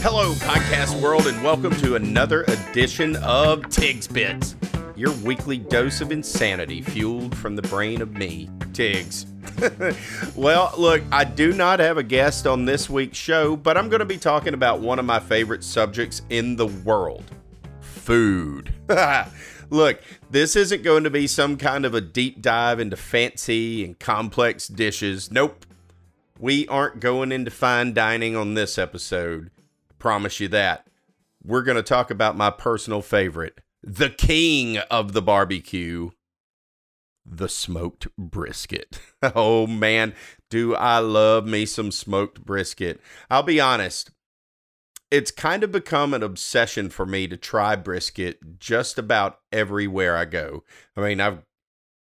Hello, podcast world, and welcome to another edition of Tigs Bits, your weekly dose of insanity fueled from the brain of me, Tigs. well, look, I do not have a guest on this week's show, but I'm going to be talking about one of my favorite subjects in the world food. look, this isn't going to be some kind of a deep dive into fancy and complex dishes. Nope. We aren't going into fine dining on this episode. Promise you that. We're going to talk about my personal favorite, the king of the barbecue, the smoked brisket. Oh man, do I love me some smoked brisket. I'll be honest, it's kind of become an obsession for me to try brisket just about everywhere I go. I mean, I've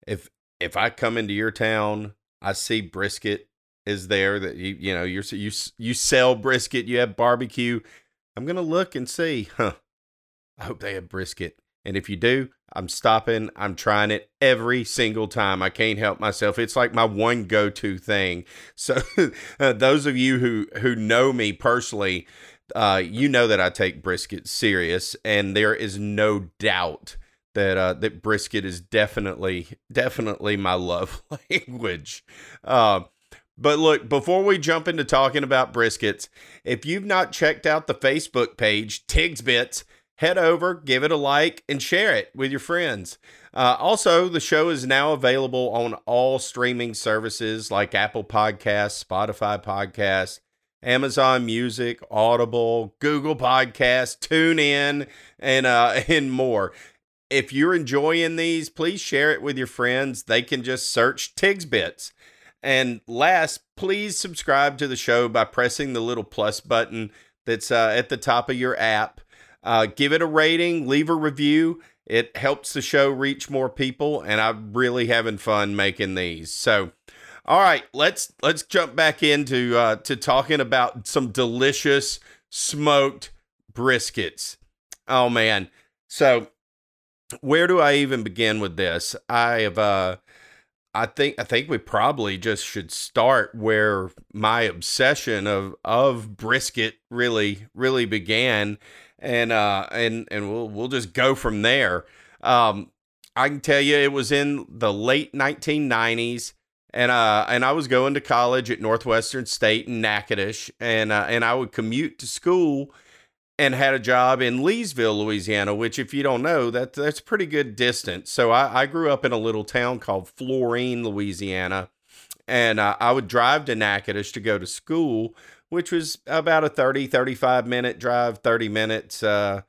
if if I come into your town, I see brisket is there that you you know you're you you sell brisket, you have barbecue. I'm gonna look and see. Huh. I hope they have brisket. And if you do, I'm stopping. I'm trying it every single time. I can't help myself. It's like my one go-to thing. So, uh, those of you who who know me personally, uh, you know that I take brisket serious, and there is no doubt that uh, that brisket is definitely definitely my love language. Uh, but look, before we jump into talking about briskets, if you've not checked out the Facebook page, Tigs Bits, head over, give it a like, and share it with your friends. Uh, also, the show is now available on all streaming services like Apple Podcasts, Spotify Podcasts, Amazon Music, Audible, Google Podcasts, TuneIn, and uh, and more. If you're enjoying these, please share it with your friends. They can just search Tigs Bits. And last, please subscribe to the show by pressing the little plus button that's uh, at the top of your app. Uh, give it a rating, leave a review. It helps the show reach more people, and I'm really having fun making these. So, all right, let's let's jump back into uh, to talking about some delicious smoked briskets. Oh man, so where do I even begin with this? I have uh, I think I think we probably just should start where my obsession of of brisket really really began, and uh and and we'll we'll just go from there. Um, I can tell you it was in the late 1990s, and uh and I was going to college at Northwestern State in Natchitoches, and uh, and I would commute to school and had a job in Leesville, Louisiana, which, if you don't know, that that's pretty good distance. So I, I grew up in a little town called Florien, Louisiana, and uh, I would drive to Natchitoches to go to school, which was about a 30, 35 minute drive, 30 minutes uh,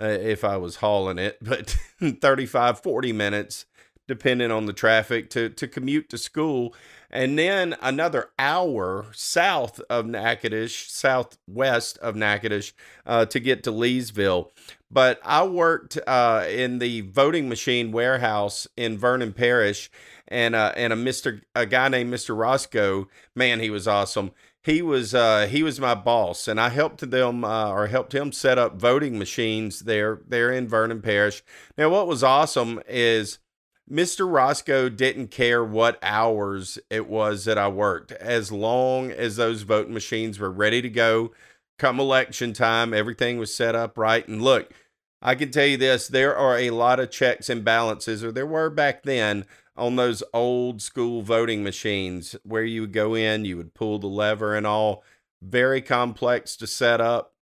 uh, if I was hauling it, but 35, 40 minutes depending on the traffic to to commute to school and then another hour south of Natchitoches, southwest of Natchitoches, uh, to get to Leesville. But I worked uh, in the voting machine warehouse in Vernon Parish, and uh, and a Mister a guy named Mister Roscoe. Man, he was awesome. He was uh, he was my boss, and I helped them uh, or helped him set up voting machines there there in Vernon Parish. Now, what was awesome is Mr. Roscoe didn't care what hours it was that I worked, as long as those voting machines were ready to go. Come election time, everything was set up right. And look, I can tell you this there are a lot of checks and balances, or there were back then, on those old school voting machines where you would go in, you would pull the lever and all. Very complex to set up,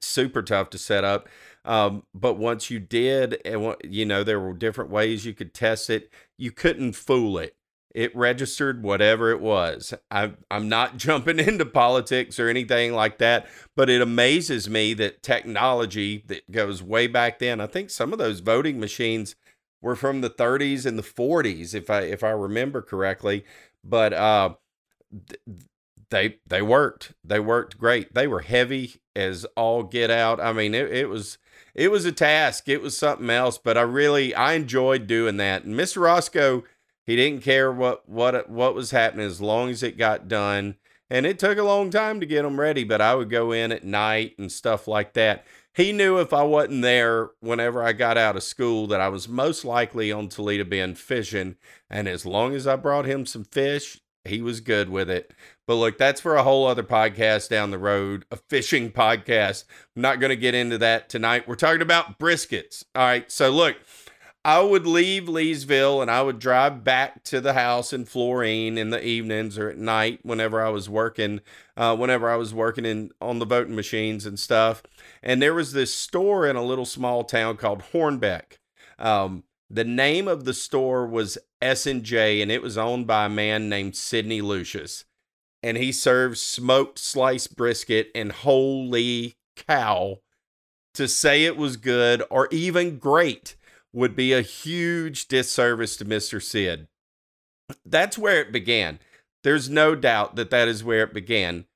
super tough to set up. Um, but once you did, and you know, there were different ways you could test it. You couldn't fool it. It registered whatever it was. I, I'm not jumping into politics or anything like that, but it amazes me that technology that goes way back then. I think some of those voting machines were from the 30s and the 40s, if I if I remember correctly. But uh, they they worked. They worked great. They were heavy as all get out. I mean, it, it was it was a task. It was something else, but I really I enjoyed doing that. And Mr. Roscoe, he didn't care what what what was happening as long as it got done. And it took a long time to get them ready, but I would go in at night and stuff like that. he knew if I wasn't there whenever I got out of school that I was most likely on Toledo Bend fishing. And as long as I brought him some fish, he was good with it. But look, that's for a whole other podcast down the road, a fishing podcast. I'm not going to get into that tonight. We're talking about briskets. All right. So look, I would leave Leesville and I would drive back to the house in Florien in the evenings or at night whenever I was working, uh, whenever I was working in on the voting machines and stuff. And there was this store in a little small town called Hornbeck. Um, the name of the store was S and J, and it was owned by a man named Sidney Lucius, and he served smoked sliced brisket. And holy cow, to say it was good or even great would be a huge disservice to Mr. Sid. That's where it began. There's no doubt that that is where it began.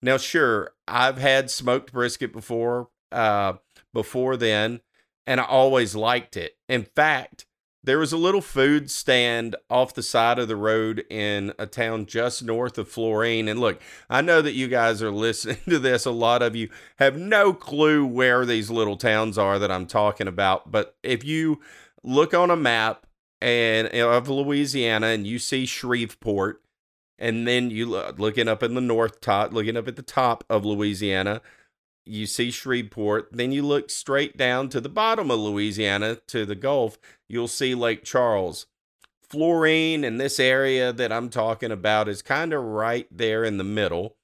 Now, sure, I've had smoked brisket before, uh, before then, and I always liked it. In fact, there was a little food stand off the side of the road in a town just north of Florien. And look, I know that you guys are listening to this. A lot of you have no clue where these little towns are that I'm talking about. But if you look on a map and of Louisiana and you see Shreveport, and then you look, looking up in the north top, looking up at the top of Louisiana, you see Shreveport, then you look straight down to the bottom of Louisiana to the Gulf, you'll see Lake Charles. Florien and this area that I'm talking about is kind of right there in the middle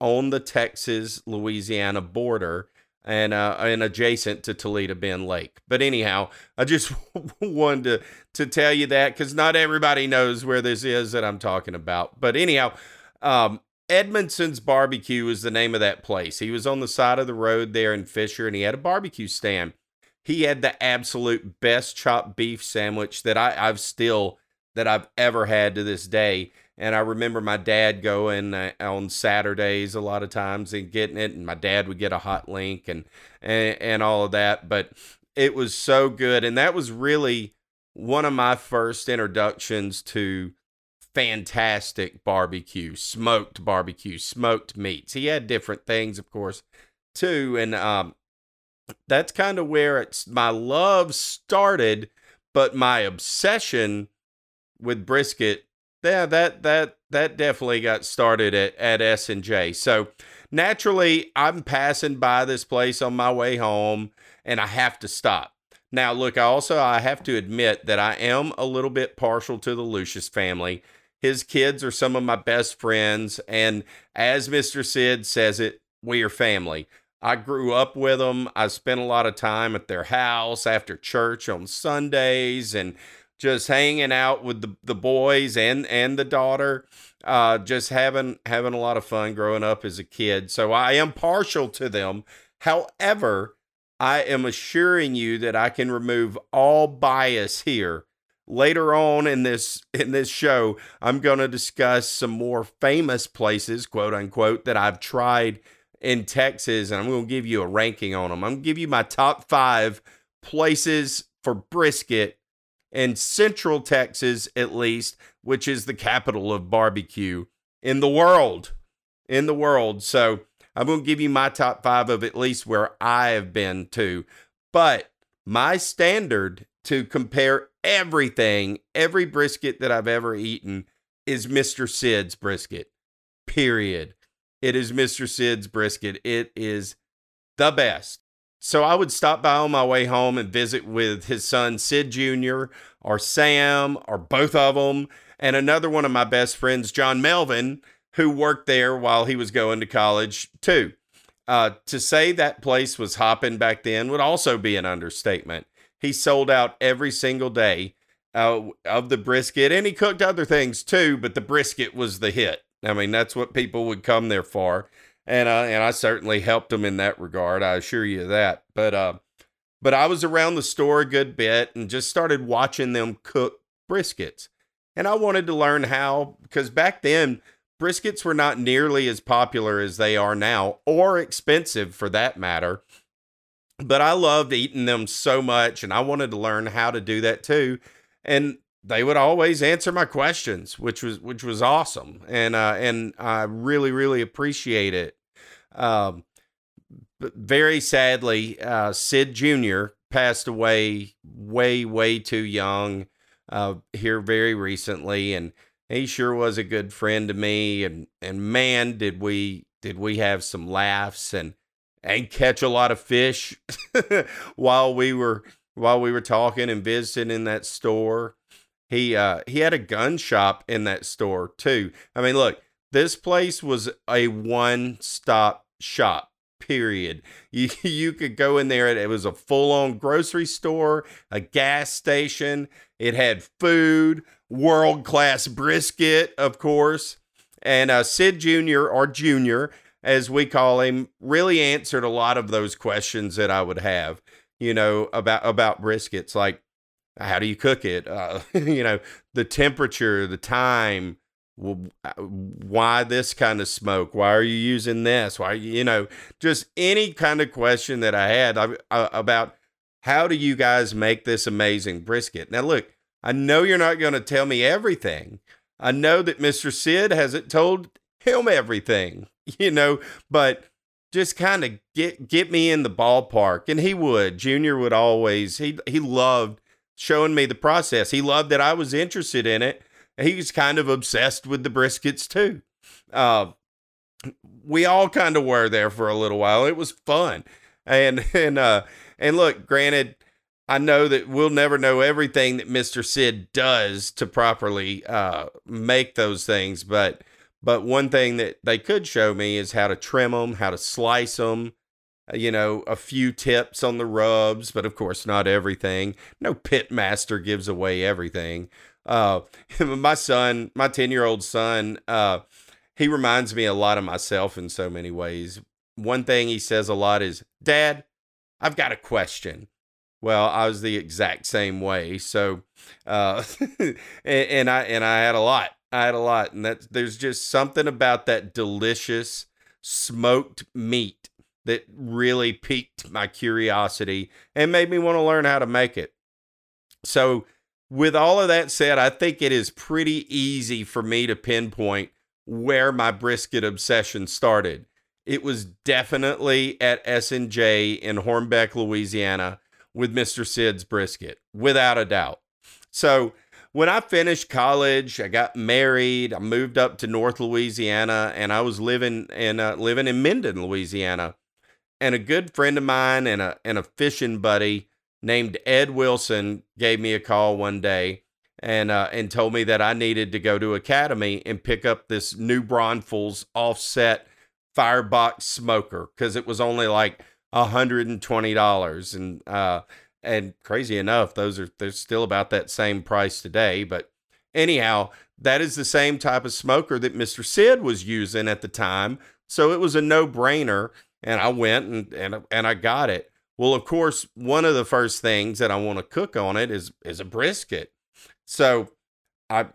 on the Texas Louisiana border and uh, and adjacent to Toledo Bend Lake. But anyhow, I just wanted to to tell you that cuz not everybody knows where this is that I'm talking about. But anyhow, um, Edmondson's Barbecue is the name of that place. He was on the side of the road there in Fisher and he had a barbecue stand. He had the absolute best chopped beef sandwich that I, I've still that I've ever had to this day. And I remember my dad going uh, on Saturdays a lot of times and getting it, and my dad would get a hot link and, and and all of that. But it was so good, and that was really one of my first introductions to fantastic barbecue, smoked barbecue, smoked meats. He had different things, of course, too, and um, that's kind of where it's my love started, but my obsession with brisket, yeah, that that that definitely got started at at S and J. So naturally, I'm passing by this place on my way home, and I have to stop. Now, look, I also I have to admit that I am a little bit partial to the Lucius family his kids are some of my best friends. And as Mr. Sid says it, we are family. I grew up with them. I spent a lot of time at their house after church on Sundays and just hanging out with the, the boys and, and the daughter. Uh, just having having a lot of fun growing up as a kid. So I am partial to them. However, I am assuring you that I can remove all bias here later on in this in this show i'm going to discuss some more famous places quote unquote that i've tried in texas and i'm going to give you a ranking on them i'm going to give you my top five places for brisket in central texas at least which is the capital of barbecue in the world in the world. So i'm going to give you my top five of at least where i have been to. But my standard to compare everything, every brisket that I've ever eaten is Mr. Sid's brisket. Period. It is Mr. Sid's brisket. It is the best. So I would stop by on my way home and visit with his son Sid Jr. or Sam or both of them, and another one of my best friends, John Melvin, who worked there while he was going to college too. Uh, to say that place was hopping back then would also be an understatement. He sold out every single day uh, of the brisket, and he cooked other things too. But the brisket was the hit. I mean, that's what people would come there for, and uh, and I certainly helped him in that regard. I assure you that. But uh, but I was around the store a good bit and just started watching them cook briskets, and I wanted to learn how because back then briskets were not nearly as popular as they are now, or expensive for that matter but I loved eating them so much and I wanted to learn how to do that too. And they would always answer my questions, which was which was awesome. And uh and I really really appreciate it. Um very sadly, uh, Sid Jr. passed away way, way too young uh, here very recently, and he sure was a good friend to me. And and man, did we did we have some laughs and and catch a lot of fish while we were while we were talking and visiting in that store. He uh he had a gun shop in that store too. I mean, look, this place was a one-stop shop. Period. You you could go in there. It was a full-on grocery store, a gas station. It had food, world-class brisket, of course, and uh, Sid Jr. or Junior, as we call him, really answered a lot of those questions that I would have. You know about about briskets, like how do you cook it? Uh, you know the temperature, the time uh, why this kind of smoke why are you using this why you know just any kind of question that i had uh, about how do you guys make this amazing brisket now look i know you're not going to tell me everything i know that mr sid hasn't told him everything you know but just kind of get get me in the ballpark and he would junior would always he he loved showing me the process he loved that i was interested in it He was kind of obsessed with the briskets too. Uh, we all kind of were there for a little while. It was fun, and and uh, and look, granted, I know that we'll never know everything that Mister Sid does to properly uh, make those things, but but one thing that they could show me is how to trim them, how to slice them. Uh, you know, a few tips on the rubs, but of course, not everything. No pit master gives away everything. Uh, my son, my 10 year old son, uh, he reminds me a lot of myself in so many ways. One thing he says a lot is, Dad, I've got a question. Well, I was the exact same way. So, uh, and, and I, and I had a lot, I had a lot. And that there's just something about that delicious smoked meat that really piqued my curiosity and made me want to learn how to make it. So, with all of that said, I think it is pretty easy for me to pinpoint where my brisket obsession started. It was definitely at S&J in Hornbeck, Louisiana with Mr. Sid's brisket, without a doubt. So, when I finished college, I got married, I moved up to North Louisiana and I was living in uh, living in Minden, Louisiana. And a good friend of mine and a and a fishing buddy named Ed Wilson gave me a call one day and uh, and told me that I needed to go to Academy and pick up this New Braunfels offset firebox smoker because it was only like hundred and twenty dollars and uh, and crazy enough those are they're still about that same price today but anyhow that is the same type of smoker that Mr. Sid was using at the time so it was a no brainer and I went and and and I got it well, of course, one of the first things that I want to cook on it is is a brisket. So I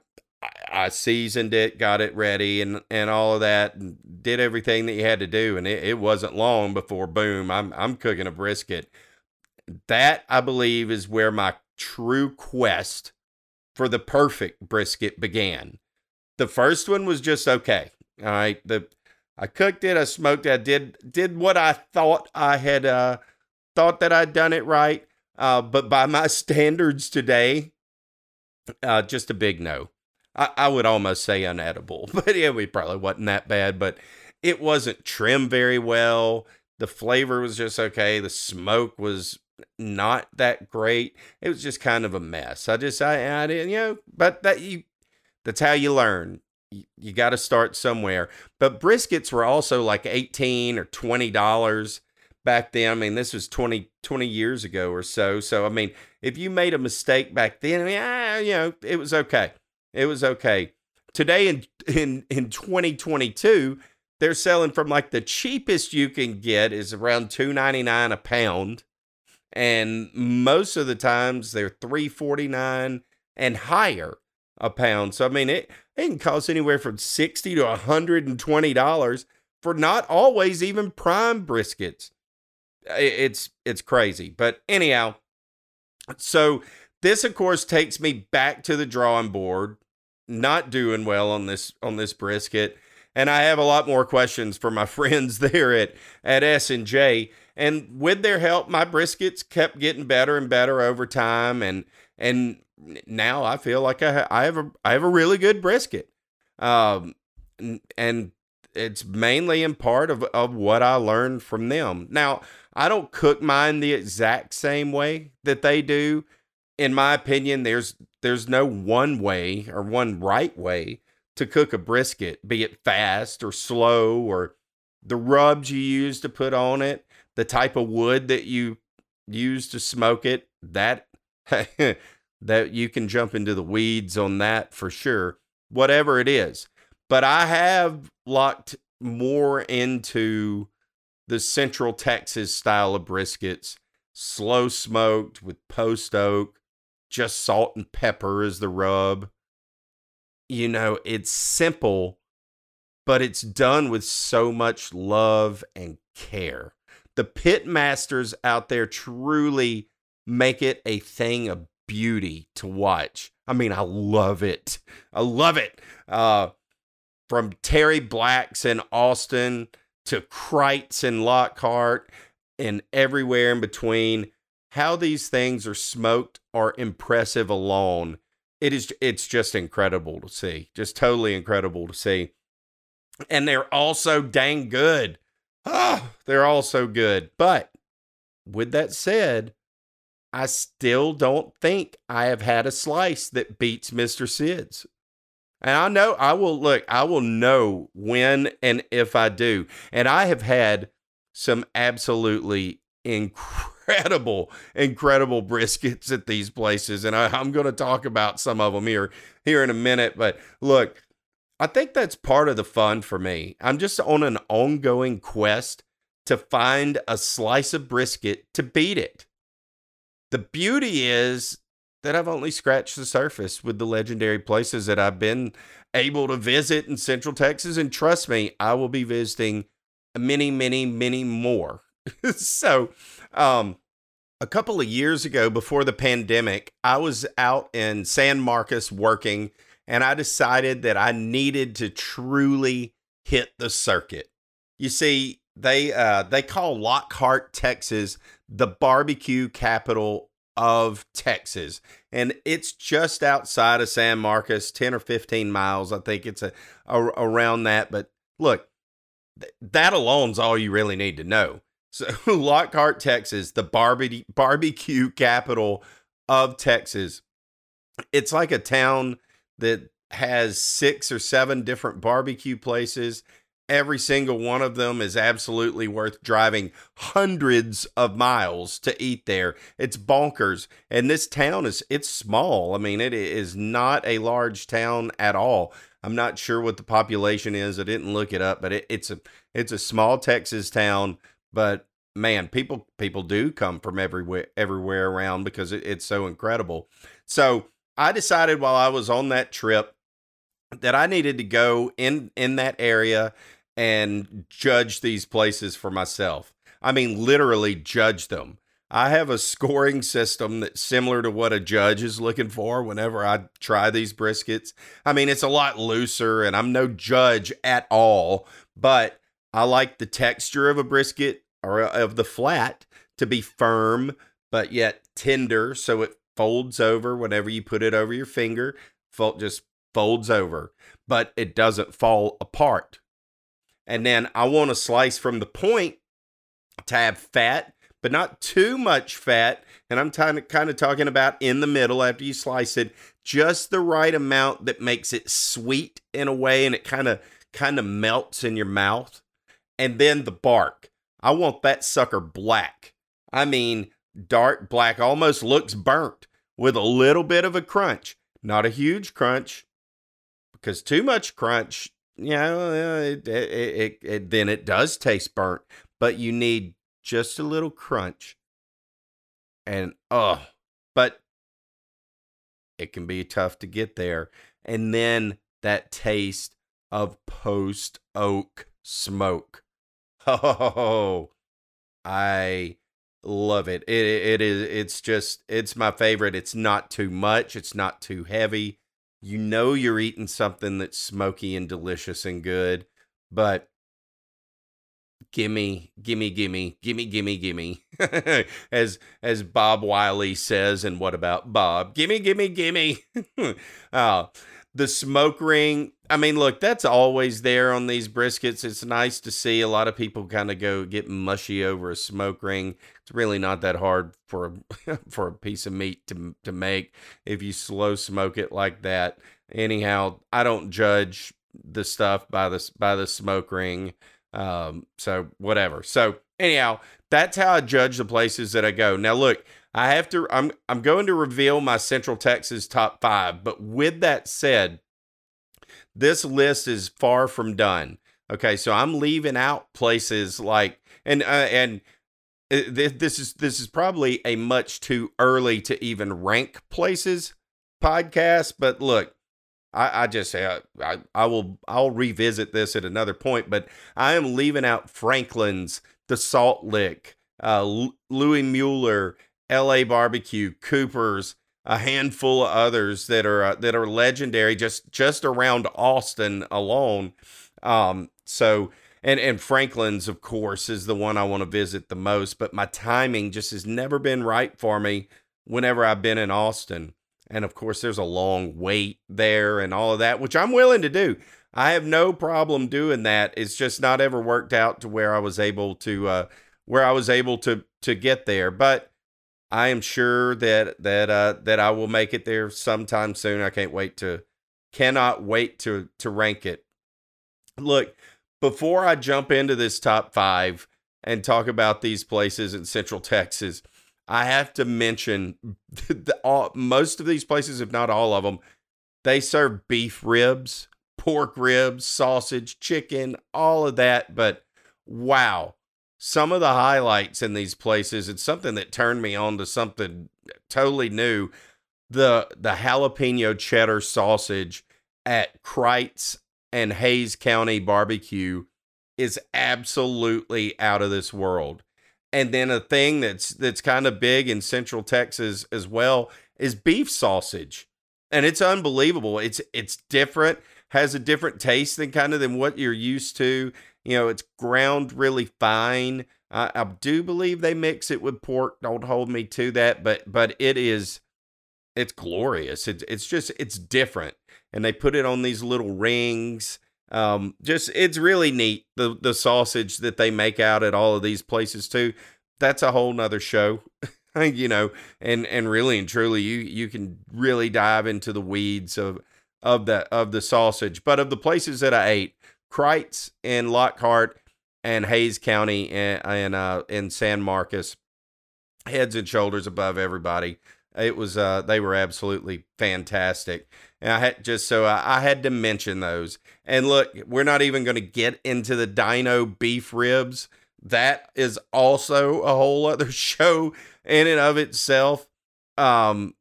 I seasoned it, got it ready, and and all of that, and did everything that you had to do. And it, it wasn't long before boom, I'm I'm cooking a brisket. That I believe is where my true quest for the perfect brisket began. The first one was just okay. All right. The I cooked it, I smoked it, I did did what I thought I had uh thought that I'd done it right. Uh, but by my standards today, uh, just a big no. I, I would almost say unedible, but yeah, we probably wasn't that bad. But it wasn't trimmed very well. The flavor was just okay. The smoke was not that great. It was just kind of a mess. I just I, I didn't you know, but that you that's how you learn. You, you got to start somewhere. But briskets were also like eighteen or twenty dollars back then. I mean, this was 20, 20 years ago or so. So, I mean, if you made a mistake back then, I you know, it was okay. It was okay. Today in in in 2022, they're selling from like the cheapest you can get is around 2.99 a pound. And most of the times they're 3.49 and higher a pound. So I mean it, it can cost anywhere from 60 to 120 dollars for not always even prime briskets it's it's crazy. But anyhow, so this of course takes me back to the drawing board. Not doing well on this on this brisket. and I have a lot more questions for my friends there at at S and J. And with their help, my briskets kept getting better and better over time, and and now I feel like I, I have a I have a really good brisket, um, and it's mainly in part of of what I learned from them. Now I don't cook mine the exact same way that they do. In my opinion, there's there's no one way or one right way to cook a brisket, be it fast or slow or the rubs you use to put on it, the type of wood that you use to smoke it, that that you can jump into the weeds on that for sure, whatever it is. But I have locked more into the Central Texas style of briskets, slow smoked with post oak, just salt and pepper is the rub. You know, it's simple, but it's done with so much love and care. The pit masters out there truly make it a thing of beauty to watch. I mean, I love it. I love it. Uh, from Terry Blacks in Austin to Kreuz in Lockhart and everywhere in between, how these things are smoked are impressive alone. It is it's just incredible to see. Just totally incredible to see. And they're all so dang good. Oh, they're all so good. But with that said, I still don't think I have had a slice that beats Mr. Sid's. And I know I will look, I will know when and if I do. And I have had some absolutely incredible, incredible briskets at these places. And I, am going to talk about some of them here, here in a minute. But look, I think that's part of the fun for me. I'm just on an ongoing quest to find a slice of brisket to beat it. The beauty is that I've only scratched the surface with the legendary places that I've been able to visit in Central Texas. And trust me, I will be visiting many, many, many more. so, um, a couple of years ago before the pandemic, I was out in San Marcos working, and I decided that I needed to truly hit the circuit. You see, they uh, they call Lockhart, Texas, the barbecue capital of Texas. And it's just outside of San Marcos, 10 or 15 miles. I think it's a, a around that. But look, th- that alone's all you really need to know. So, Lockhart, Texas, the barbie- barbecue capital of Texas. It's like a town that has six or seven different barbecue places Every single one of them is absolutely worth driving hundreds of miles to eat there. It's bonkers. And this town is it's small. I mean, it is not a large town at all. I'm not sure what the population is. I didn't look it up, but it, it's a it's a small Texas town, but man, people people do come from everywhere everywhere around because it, it's so incredible. So I decided while I was on that trip that I needed to go in in that area and judge these places for myself. I mean, literally judge them. I have a scoring system that's similar to what a judge is looking for whenever I try these briskets. I mean, it's a lot looser, and I'm no judge at all, but I like the texture of a brisket or uh, of the flat to be firm, but yet tender, so it folds over whenever you put it over your finger. Just folds over, but it doesn't fall apart. And then I want to slice from the point to have fat, but not too much fat. And I'm kind of, kind of talking about in the middle after you slice it, just the right amount that makes it sweet in a way and it kind of kind of melts in your mouth. And then the bark. I want that sucker black. I mean, dark black, almost looks burnt with a little bit of a crunch. Not a huge crunch, because too much crunch yeah, uh, it, it, it, it, then it does taste burnt, but you need just a little crunch. And oh, but it can be tough to get there. And then that taste of post oak smoke. Oh, I love it. It it is it's just it's my favorite. It's not too much, it's not too heavy you know you're eating something that's smoky and delicious and good, but gimme, gimme, gimme, gimme, gimme, gimme, as as Bob Wiley says. And what about Bob? Gimme, gimme, gimme. uh, the smoke ring. I mean, look, that's always there on these briskets. It's nice to see. A lot of people kind of go get mushy over a smoke ring. It's really not that hard for a, for a piece of meat to to make if you slow smoke it like that. Anyhow, I don't judge the stuff by the by the smoke ring. Um, so whatever. So anyhow, that's how I judge the places that I go. Now look, I have to I'm I'm going to reveal my Central Texas top 5, but with that said, this list is far from done. Okay, so I'm leaving out places like and uh, and uh, this is this is probably a much too early to even rank places podcast, but look, I, I just I, I, I will I'll revisit this at another point, but I am leaving out Franklin's, the Salt Lick, uh, Louis Mueller, L.A. Barbecue, Cooper's, a handful of others that are uh, that are legendary just just around Austin alone. Um, so and and Franklin's of course is the one I want to visit the most, but my timing just has never been right for me whenever I've been in Austin. And of course, there's a long wait there and all of that, which I'm willing to do. I have no problem doing that. It's just not ever worked out to where I was able to uh, where I was able to to get there. But I am sure that that uh, that I will make it there sometime soon. I can't wait to cannot wait to to rank it. Look, before I jump into this top five and talk about these places in Central Texas, I have to mention the, all, most of these places, if not all of them, they serve beef ribs, pork ribs, sausage, chicken, all of that. But wow, some of the highlights in these places, it's something that turned me on to something totally new. The the jalapeno cheddar sausage at Kreuz and Hays County Barbecue is absolutely out of this world. And then a thing that's that's kind of big in Central Texas as well is beef sausage. And it's unbelievable. It's it's different, has a different taste than kind of than what you're used to. You know, it's ground really fine. I, I do believe they mix it with pork. Don't hold me to that, but but it is it's glorious. It's it's just it's different. And they put it on these little rings um, just it's really neat the the sausage that they make out at all of these places too. That's a whole nother show, you know, and and really and truly you you can really dive into the weeds of of the of the sausage. But of the places that I ate, Kreuz in Lockhart and Hays County and and uh, in San Marcos, heads and shoulders above everybody. It was uh they were absolutely fantastic. And I had just so I, I had to mention those. And look, we're not even going to get into the dino beef ribs. That is also a whole other show in and of itself. Um,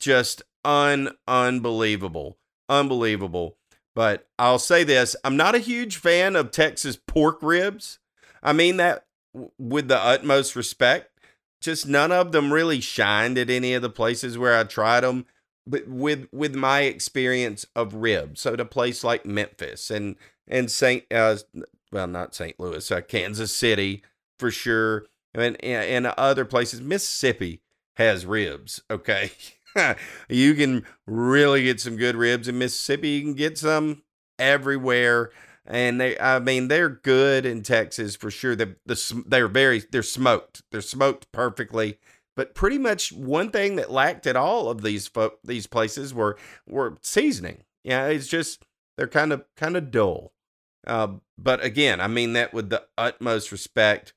just un unbelievable, unbelievable. But I'll say this: I'm not a huge fan of Texas pork ribs. I mean that with the utmost respect. Just none of them really shined at any of the places where I tried them but with with my experience of ribs, so to place like Memphis and and Saint, uh, well, not St. Louis, uh, Kansas City for sure, and and other places, Mississippi has ribs. Okay, you can really get some good ribs in Mississippi. You can get some everywhere, and they, I mean, they're good in Texas for sure. The the they're very they're smoked. They're smoked perfectly but pretty much one thing that lacked at all of these fo- these places were were seasoning. Yeah, it's just they're kind of kind of dull. Uh, but again, I mean that with the utmost respect.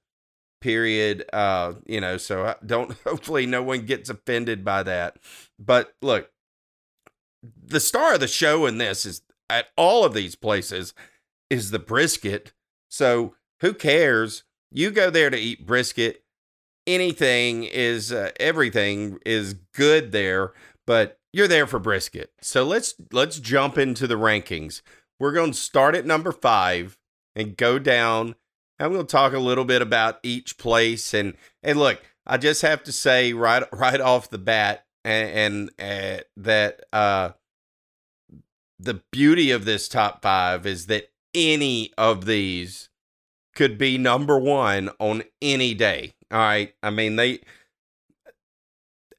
Period. Uh, you know, so I don't. Hopefully, no one gets offended by that. But look, the star of the show in this is at all of these places is the brisket. So who cares? You go there to eat brisket anything is uh, everything is good there, but you're there for brisket. So let's let's jump into the rankings. We're going to start at number 5 and go down. I'm going to talk a little bit about each place and and look, I just have to say right right off the bat and, and uh, that uh the beauty of this top 5 is that any of these could be number one on any day. All right. I mean, they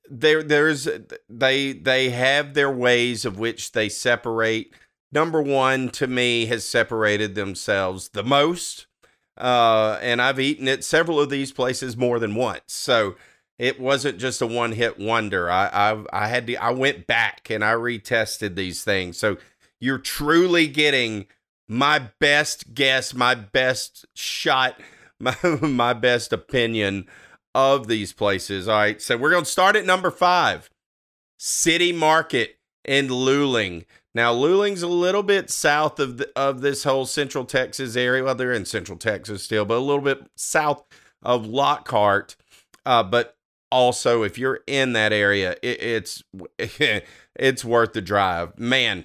there there's they they have their ways of which they separate. Number one to me has separated themselves the most. Uh, and I've eaten at several of these places more than once. So it wasn't just a one hit wonder. I, I I had to I went back and I retested these things. So you're truly getting my best guess, my best shot, my, my best opinion of these places. All right, so we're going to start at number five City Market in Luling. Now, Luling's a little bit south of the, of this whole Central Texas area. Well, they're in Central Texas still, but a little bit south of Lockhart. Uh, but also, if you're in that area, it, it's it's worth the drive. Man,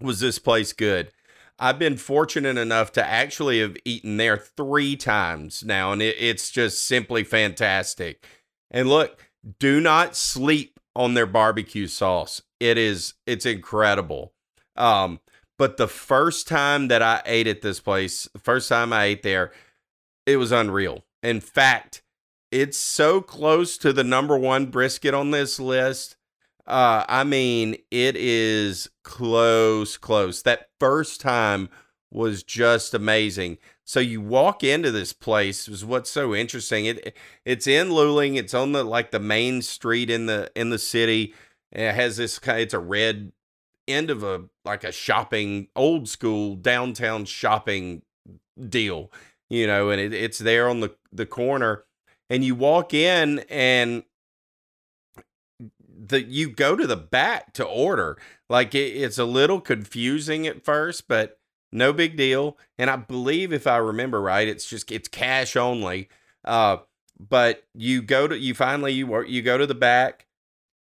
was this place good? I've been fortunate enough to actually have eaten there three times now, and it, it's just simply fantastic. And look, do not sleep on their barbecue sauce. It is it's incredible. Um, but the first time that I ate at this place, the first time I ate there, it was unreal. In fact, it's so close to the number one brisket on this list uh, I mean, it is close, close. That first time was just amazing. So you walk into this place is what's so interesting. It it's in Luling. It's on the like the main street in the in the city. It has this kind. It's a red end of a like a shopping old school downtown shopping deal, you know, and it, it's there on the the corner. And you walk in and the you go to the back to order. Like it, it's a little confusing at first, but no big deal. And I believe if I remember right, it's just it's cash only. Uh, but you go to you finally you work you go to the back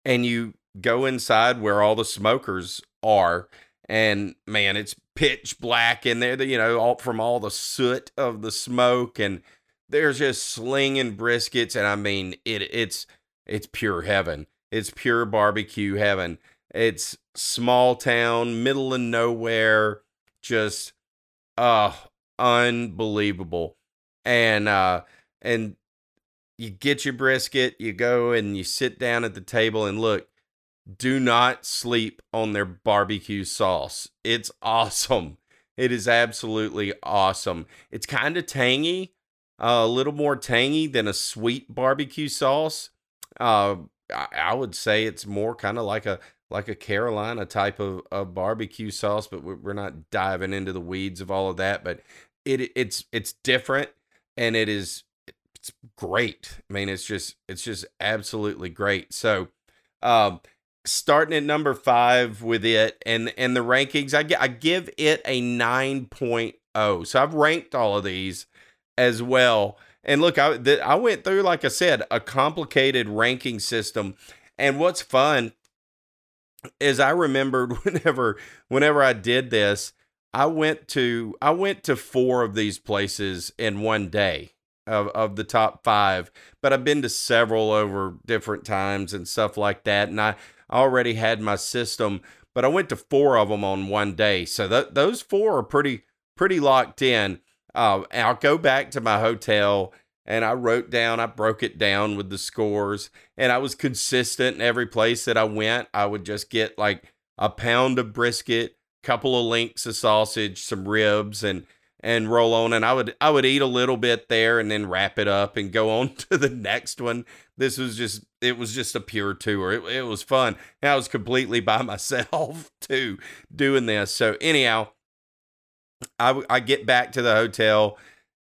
and you go inside where all the smokers are and man it's pitch black in there you know all from all the soot of the smoke and there's just slinging briskets and i mean it it's it's pure heaven it's pure barbecue heaven. It's small town, middle of nowhere, just uh unbelievable. And uh and you get your brisket, you go and you sit down at the table and look, do not sleep on their barbecue sauce. It's awesome. It is absolutely awesome. It's kind of tangy, uh, a little more tangy than a sweet barbecue sauce. Uh, I, I would say it's more kind of like a like a Carolina type of, of barbecue sauce, but we're, not diving into the weeds of all of that. But it it's it's different and it is it's great. I mean, it's just it's just absolutely great. So, um, starting at number five with it and and the rankings, I I give it a 9.0. So I've ranked all of these as well. And look, I I went through, like I said, a complicated ranking system. And what's fun is I remembered whenever whenever I did this, I went to I went to four of these places in one day of, of the top five, but I've been to several over different times and stuff like that. And I already had my system, but I went to four of them on one day. So th- those four are pretty pretty locked in. Uh, I'll go back to my hotel and I wrote down, I broke it down with the scores, and I was consistent in every place that I went. I would just get like a pound of brisket, a couple of links of sausage, some ribs, and and roll on. And I would I would eat a little bit there, and then wrap it up and go on to the next one. This was just it was just a pure tour. It, it was fun. And I was completely by myself too doing this. So anyhow, I, I get back to the hotel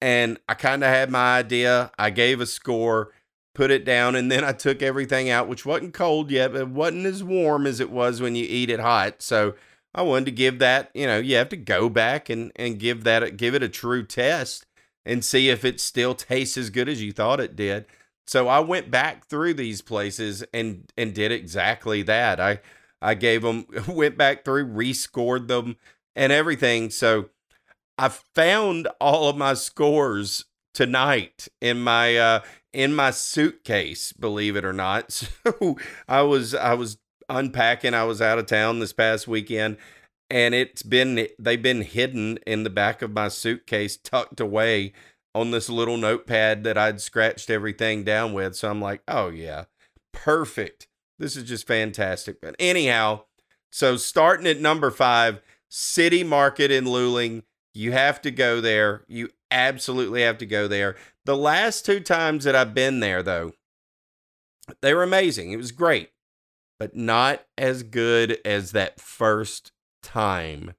and I kind of had my idea. I gave a score, put it down, and then I took everything out, which wasn't cold yet, but it wasn't as warm as it was when you eat it hot. So I wanted to give that, you know, you have to go back and, and give that, give it a true test and see if it still tastes as good as you thought it did. So I went back through these places and and did exactly that. I I gave them went back through, rescored them and everything. So I found all of my scores tonight in my uh in my suitcase, believe it or not. So I was I was unpacking. I was out of town this past weekend and it's been they've been hidden in the back of my suitcase, tucked away on this little notepad that I'd scratched everything down with. So I'm like, oh yeah, perfect. This is just fantastic. But anyhow, so starting at number five, City Market in Luling. You have to go there. You absolutely have to go there. The last two times that I've been there, though, they were amazing. It was great, but not as good as that first time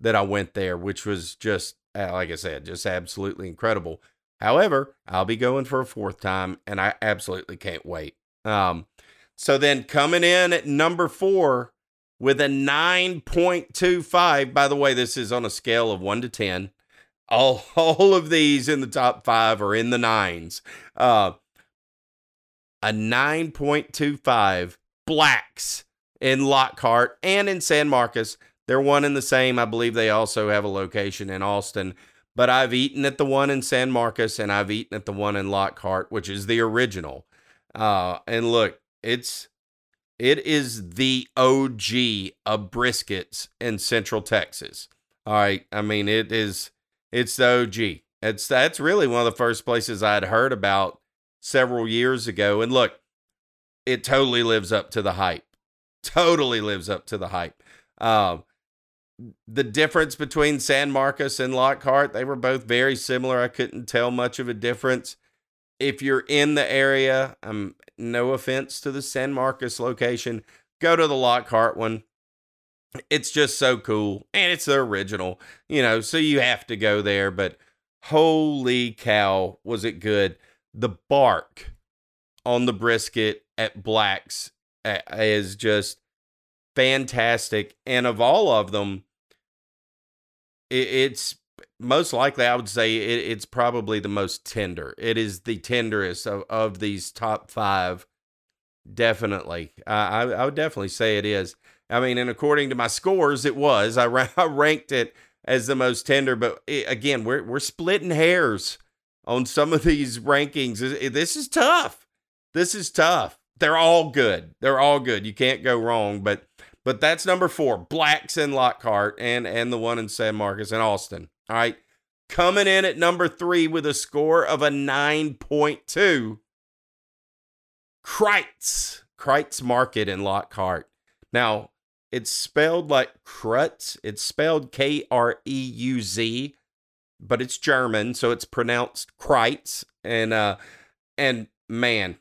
that I went there, which was just, uh, like I said, just absolutely incredible. However, I'll be going for a fourth time, and I absolutely can't wait. Um, so then coming in at number four with a 9.25. By the way, this is on a scale of one to 10. All, all of these in the top five are in the nines. Uh, a 9.25 blacks in Lockhart and in San Marcos. They're one and the same. I believe they also have a location in Austin. But I've eaten at the one in San Marcos and I've eaten at the one in Lockhart, which is the original. Uh, and look, it's it is the OG of briskets in Central Texas. All right, I mean it is it's the OG. It's that's really one of the first places I'd heard about several years ago. And look, it totally lives up to the hype. Totally lives up to the hype. Um, the difference between San Marcos and Lockhart, they were both very similar. I couldn't tell much of a difference. If you're in the area, um, no offense to the San Marcos location, go to the Lockhart one. It's just so cool and it's the original, you know, so you have to go there. But holy cow, was it good! The bark on the brisket at Black's is just fantastic. And of all of them, it's most likely I would say it's probably the most tender. It is the tenderest of, of these top five. Definitely, I, I would definitely say it is. I mean, and according to my scores, it was. I, I ranked it as the most tender, but it, again, we're we're splitting hairs on some of these rankings. This is tough. This is tough. They're all good. They're all good. You can't go wrong. But but that's number four. Blacks in Lockhart and and the one in San Marcos and Austin. All right. Coming in at number three with a score of a 9.2. Kreuz. Kreuz Market in Lockhart. Now, it's spelled like Krutz. It's spelled K R E U Z, but it's German, so it's pronounced Kreitz. And uh and man,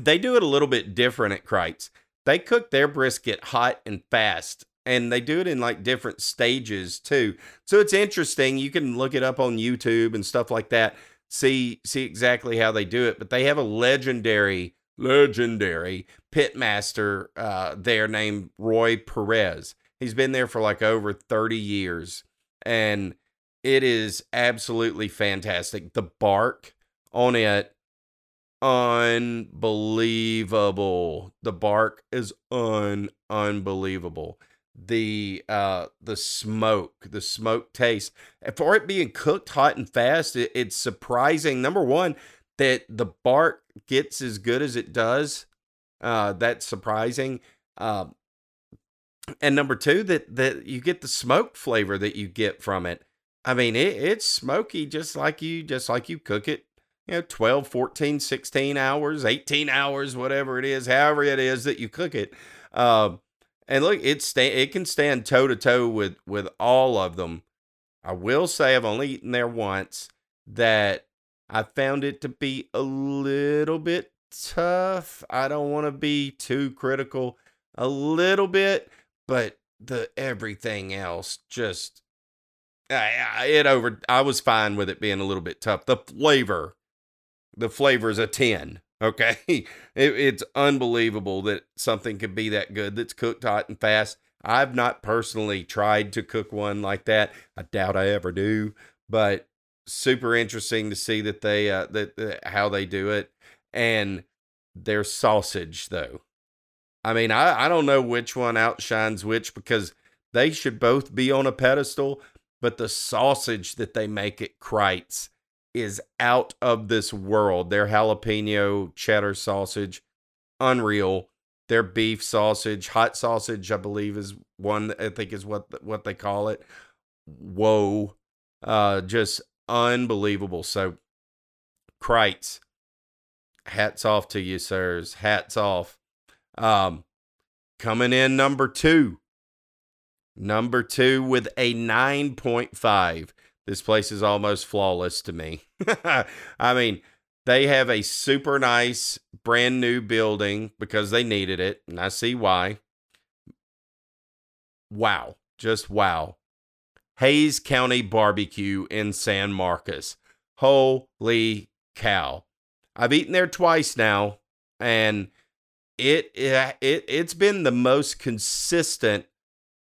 they do it a little bit different at Kreuz they cook their brisket hot and fast and they do it in like different stages too. So it's interesting. You can look it up on YouTube and stuff like that. See see exactly how they do it. But they have a legendary legendary pitmaster uh, there named Roy Perez. He's been there for like over 30 years and it is absolutely fantastic. The bark on it unbelievable. The bark is un unbelievable. The uh the smoke, the smoke taste. For it being cooked hot and fast, it, it's surprising. Number one, that the bark gets as good as it does. Uh that's surprising. Uh, and number two, that that you get the smoke flavor that you get from it. I mean, it, it's smoky just like you just like you cook it you know 12 14 16 hours 18 hours whatever it is however it is that you cook it uh, and look it sta- it can stand toe to toe with with all of them. I will say i've only eaten there once that i found it to be a little bit tough. I don't want to be too critical a little bit but the everything else just I, it over i was fine with it being a little bit tough. The flavor the flavor is a 10. Okay. It, it's unbelievable that something could be that good that's cooked hot and fast. I've not personally tried to cook one like that. I doubt I ever do, but super interesting to see that they, uh, that, that how they do it. And their sausage, though. I mean, I, I don't know which one outshines which because they should both be on a pedestal, but the sausage that they make at Kreuz is out of this world. Their jalapeno cheddar sausage, unreal. their beef sausage, hot sausage, I believe is one I think is what what they call it. Whoa. Uh just unbelievable. So Kreuz, hats off to you, sirs. Hats off. Um coming in number 2. Number 2 with a 9.5. This place is almost flawless to me. I mean, they have a super nice brand new building because they needed it, and I see why. Wow, just wow. Hays County Barbecue in San Marcos. Holy cow. I've eaten there twice now and it it it's been the most consistent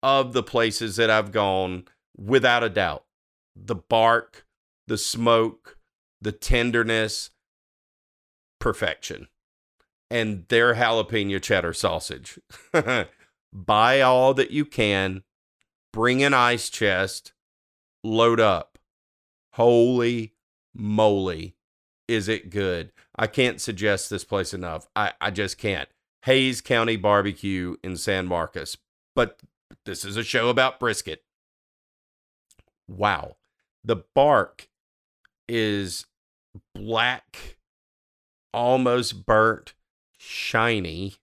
of the places that I've gone without a doubt. The bark, the smoke, the tenderness, perfection. And their jalapeno cheddar sausage. Buy all that you can, bring an ice chest, load up. Holy moly, is it good? I can't suggest this place enough. I, I just can't. Hays County Barbecue in San Marcos. But this is a show about brisket. Wow. The bark is black, almost burnt, shiny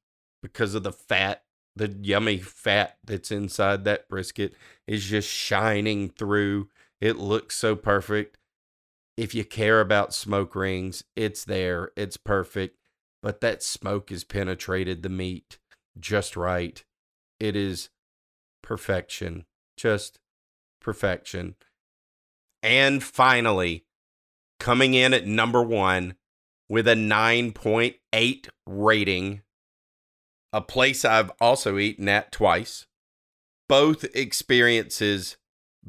because of the fat, the yummy fat that's inside that brisket is just shining through. It looks so perfect. If you care about smoke rings, it's there. It's perfect. But that smoke has penetrated the meat just right. It is perfection. Just perfection. And finally, coming in at number one with a 9.8 rating, a place I've also eaten at twice. Both experiences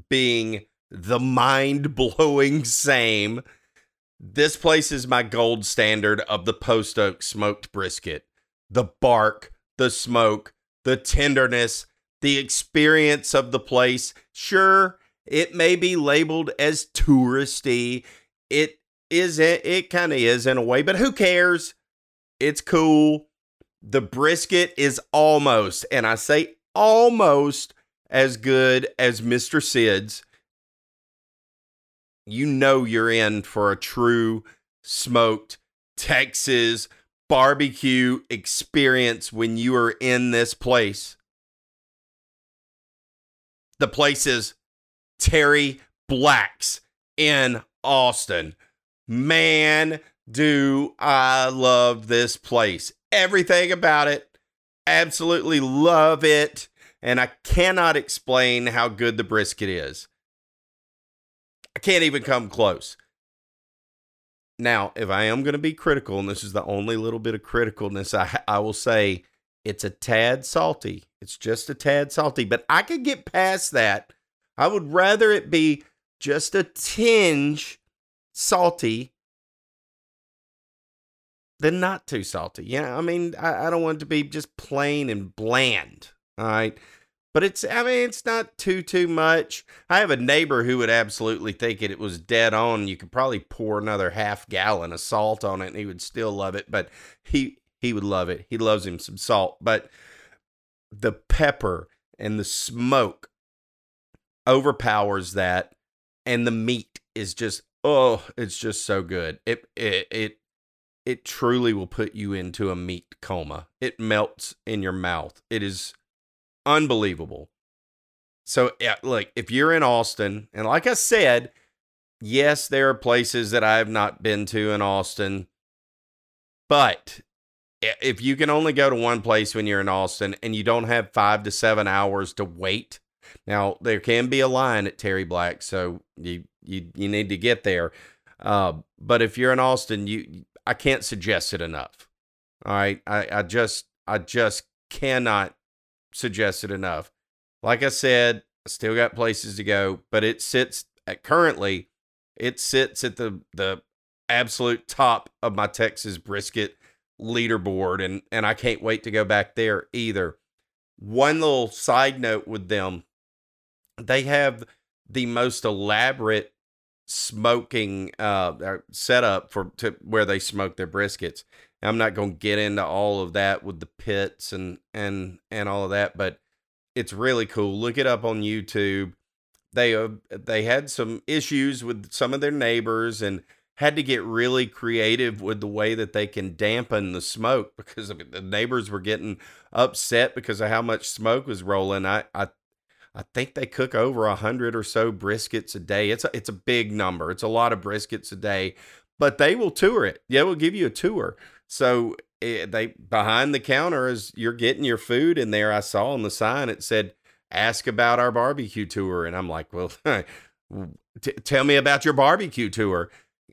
being the mind blowing same. This place is my gold standard of the post oak smoked brisket. The bark, the smoke, the tenderness, the experience of the place. Sure, it may be labeled as touristy. It is it, it kind of is in a way, but who cares? It's cool. The brisket is almost, and I say almost as good as Mr. Sid's. You know you're in for a true smoked Texas barbecue experience when you are in this place. The place is Terry Blacks in Austin. Man, do I love this place. Everything about it. Absolutely love it. And I cannot explain how good the brisket is. I can't even come close. Now, if I am going to be critical, and this is the only little bit of criticalness, I, I will say it's a tad salty. It's just a tad salty, but I could get past that I would rather it be just a tinge salty than not too salty. Yeah, I mean, I, I don't want it to be just plain and bland. All right. But it's, I mean, it's not too, too much. I have a neighbor who would absolutely think it, it was dead on. You could probably pour another half gallon of salt on it and he would still love it. But he, he would love it. He loves him some salt. But the pepper and the smoke overpowers that and the meat is just oh it's just so good. It it it it truly will put you into a meat coma. It melts in your mouth. It is unbelievable. So yeah look if you're in austin and like i said yes there are places that i have not been to in austin but if you can only go to one place when you're in austin and you don't have five to seven hours to wait now there can be a line at Terry Black, so you you you need to get there. Uh, but if you're in Austin, you I can't suggest it enough. All right, I I just I just cannot suggest it enough. Like I said, I still got places to go, but it sits at currently it sits at the the absolute top of my Texas brisket leaderboard and and I can't wait to go back there either. One little side note with them they have the most elaborate smoking uh, setup for to where they smoke their briskets. I'm not going to get into all of that with the pits and and and all of that, but it's really cool. Look it up on YouTube. They uh, they had some issues with some of their neighbors and had to get really creative with the way that they can dampen the smoke because the neighbors were getting upset because of how much smoke was rolling. I I I think they cook over a hundred or so briskets a day. It's a, it's a big number. It's a lot of briskets a day, but they will tour it. Yeah, we'll give you a tour. So it, they behind the counter as you're getting your food in there. I saw on the sign it said, "Ask about our barbecue tour," and I'm like, "Well, t- tell me about your barbecue tour."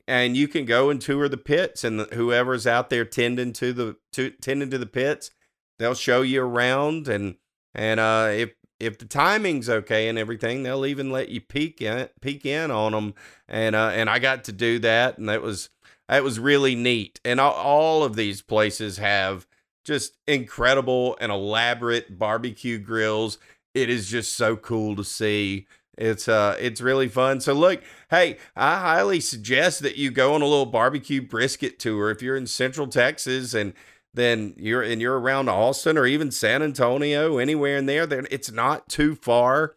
And you can go and tour the pits, and the, whoever's out there tending to the to, tending to the pits, they'll show you around, and and uh, if if the timing's okay and everything, they'll even let you peek in peek in on them. And uh, and I got to do that, and that was that was really neat. And all, all of these places have just incredible and elaborate barbecue grills. It is just so cool to see. It's uh it's really fun. So look, hey, I highly suggest that you go on a little barbecue brisket tour if you're in Central Texas and then you're and you're around Austin or even San Antonio, anywhere in there, then it's not too far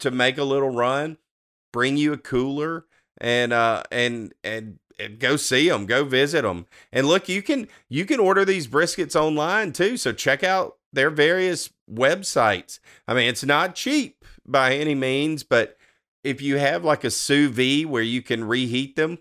to make a little run. Bring you a cooler and uh and and and go see them, go visit them. And look, you can you can order these briskets online too. So check out their various websites. I mean, it's not cheap by any means, but if you have like a sous vide where you can reheat them,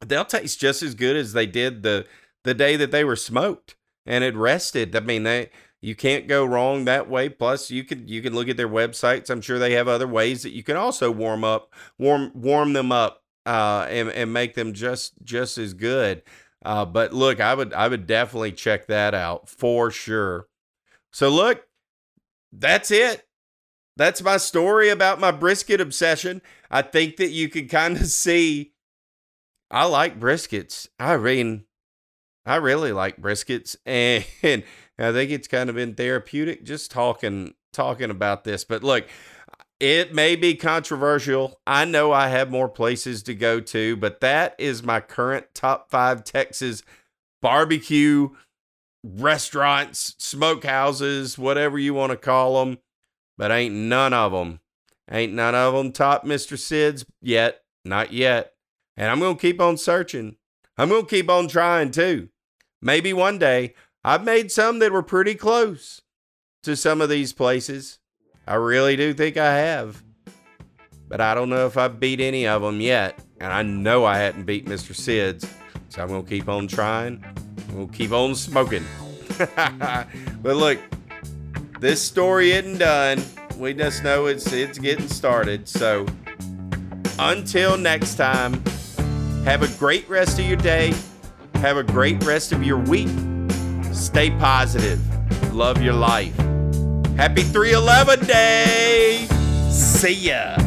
they'll taste just as good as they did the the day that they were smoked and it rested. I mean, they you can't go wrong that way. Plus, you could you can look at their websites. I'm sure they have other ways that you can also warm up, warm warm them up, uh, and and make them just just as good. Uh, but look, I would I would definitely check that out for sure. So look, that's it. That's my story about my brisket obsession. I think that you can kind of see I like briskets. I mean, I really like briskets, and I think it's kind of been therapeutic just talking talking about this. But look, it may be controversial. I know I have more places to go to, but that is my current top five Texas barbecue restaurants, smokehouses, whatever you want to call them. But ain't none of them, ain't none of them top Mr. Sid's yet, not yet. And I'm gonna keep on searching. I'm gonna keep on trying too. Maybe one day. I've made some that were pretty close to some of these places. I really do think I have. But I don't know if I've beat any of them yet. And I know I hadn't beat Mr. Sid's. So I'm going to keep on trying. We'll keep on smoking. but look, this story isn't done. We just know it's it's getting started. So until next time, have a great rest of your day. Have a great rest of your week. Stay positive. Love your life. Happy 311 day. See ya.